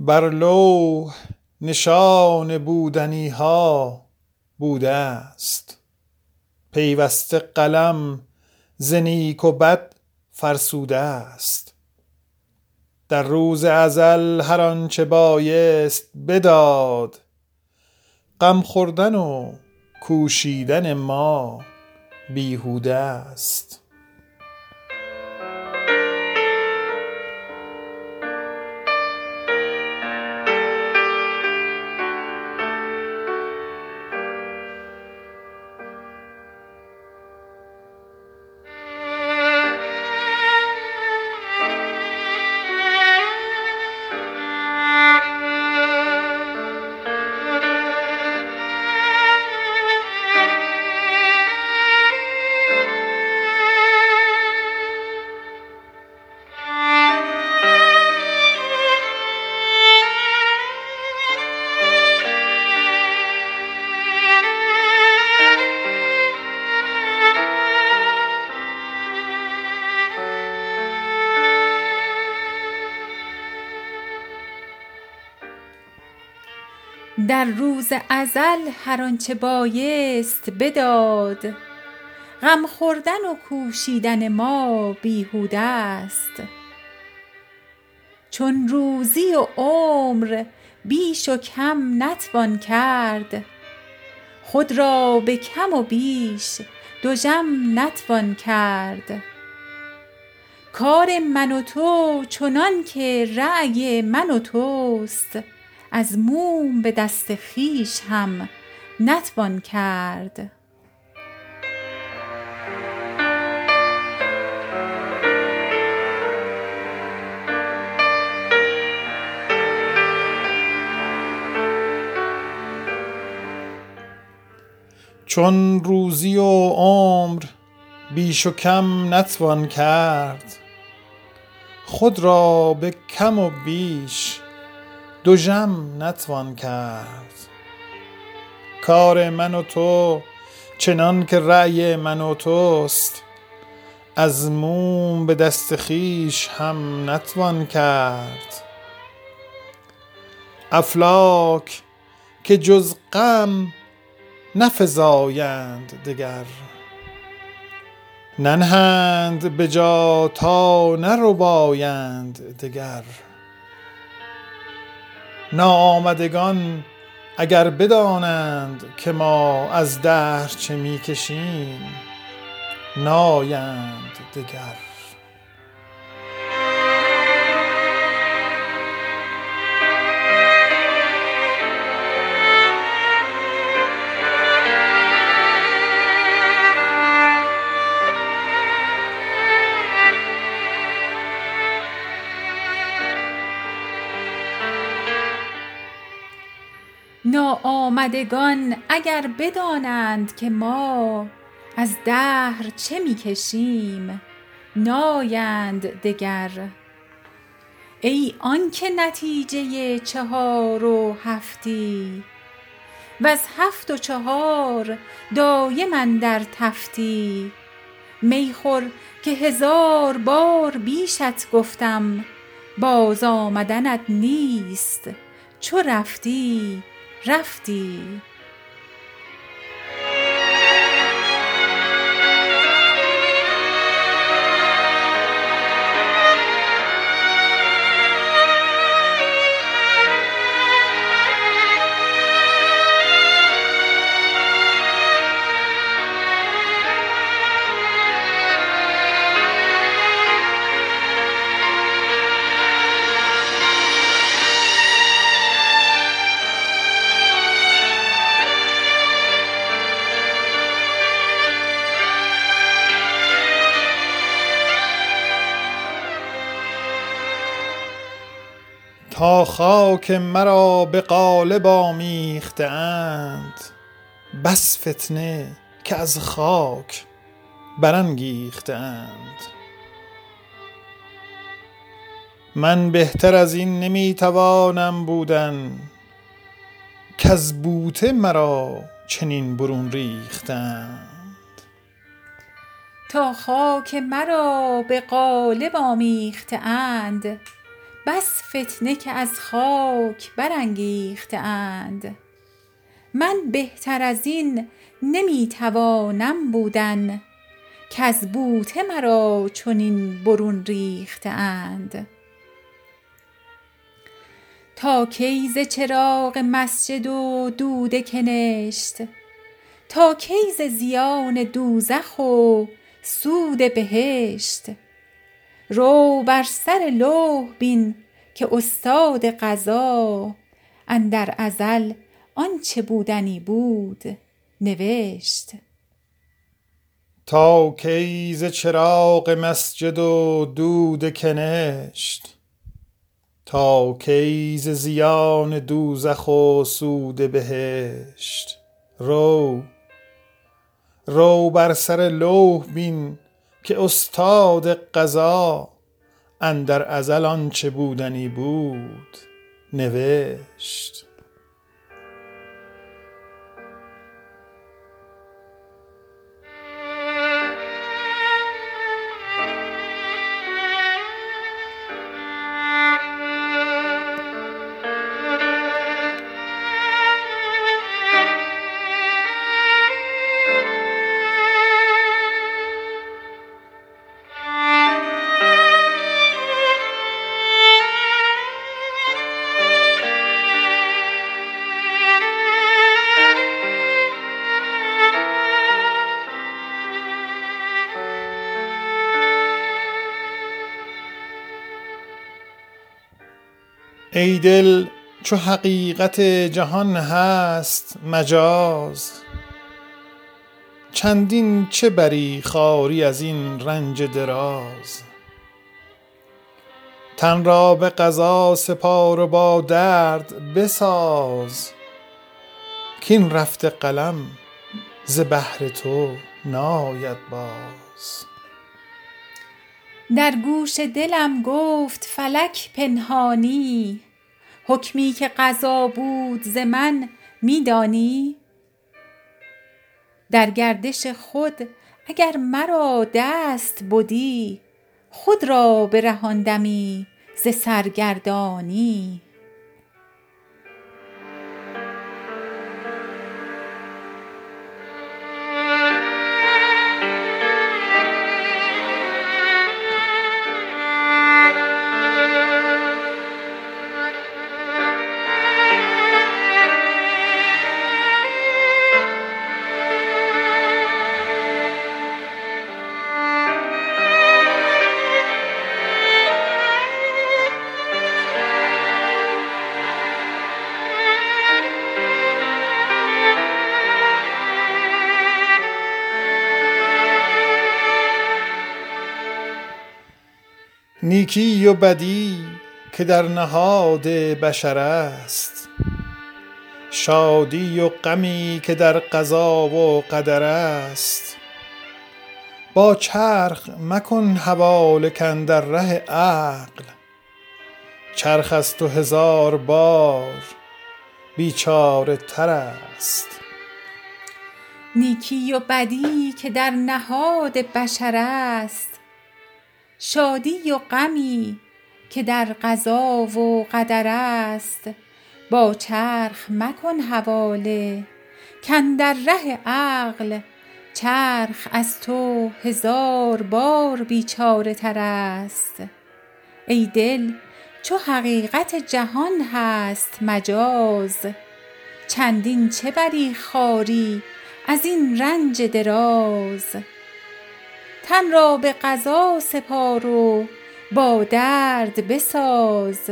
بر لوح نشان بودنی ها بوده است پیوسته قلم ز نیک و بد فرسوده است در روز ازل هر آنچه بایست بداد غم خوردن و کوشیدن ما بیهوده است در روز ازل هر آنچه بایست بداد. غم خوردن و کوشیدن ما بیهوده است. چون روزی و عمر بیش و کم نتوان کرد خود را به کم و بیش دژم نتوان کرد. کار من و تو چنان که رای من و توست. از موم به دست خویش هم نتوان کرد. چون روزی و عمر بیش و کم نتوان کرد خود را به کم و بیش دژم نتوان کرد. کار من و تو چنان که رای من و توست از موم به دست خویش هم نتوان کرد. افلاک که جز غم نفزایند دگر. ننهند به جا تا نربایند دگر. ناآمدگان اگر بدانند که ما از دهر چه می کشیم نایند دگر. ناآمدگان اگر بدانند که ما از دهر چه می کشیم نایند دگر. ای آنک نتیجه چهار و هفتی وز هفت و چهار دایم اندر تفتی. می خور که هزار بار بیشت گفتم باز آمدنت نیست چو رفتی رفتی؟ خاک مرا به قالب آمیخته اند. بس فتنه که از خاک برانگیخته اند. من بهتر از این نمی توانم بودن کز بوته مرا چنین برون ریخته اند. تا خاک مرا به قالب آمیخته اند. بس فتنه که از خاک برانگیخته اند من بهتر از این نمی توانم بودن کز بوته مرا چنین برون ریخته اند تا کی ز چراغ مسجد و دود کنشت؟ تا کی ز زیان دوزخ و سود بهشت؟ رو بر سر لوح بین که استاد قضا. اندر ازل آنچه بودنی بود نوشت. تا کی ز چراغ مسجد و دود کنشت؟ تا کی ز زیان دوزخ و سود بهشت؟ رو رو بر سر لوح بین که استاد قضا اندر ازل آنچه بودنی بود نوشت. ای دل چو حقیقت جهان هست مجاز. چندین چه بری خواری از این رنج دراز؟ تن را به قضا سپار و با درد بساز. کاین رفته قلم ز بهر تو ناید باز. در گوش دلم گفت فلک پنهانی. حکمی که قضا بود ز من می دانی در گردش خود اگر مرا دست بدی خود را برهاندمی ز سرگردانی. نیکی و بدی که در نهاد بشر است. شادی و غمی که در قضا و قدر است. با چرخ مکن حواله کاندر ره عقل. چرخ از تو هزار بار بیچاره تر است. نیکی و بدی که در نهاد بشر است. شادی و غمی که در قضا و قدر است. با چرخ مکن حواله کاندر ره عقل چرخ از تو هزار بار بیچاره تر است. ای دل چو حقیقت جهان هست مجاز چندین چه بری خواری از این رنج دراز. تن را به قضا سپار و با درد بساز.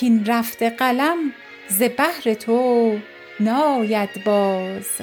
کاین رفته قلم ز بهر تو ناید باز.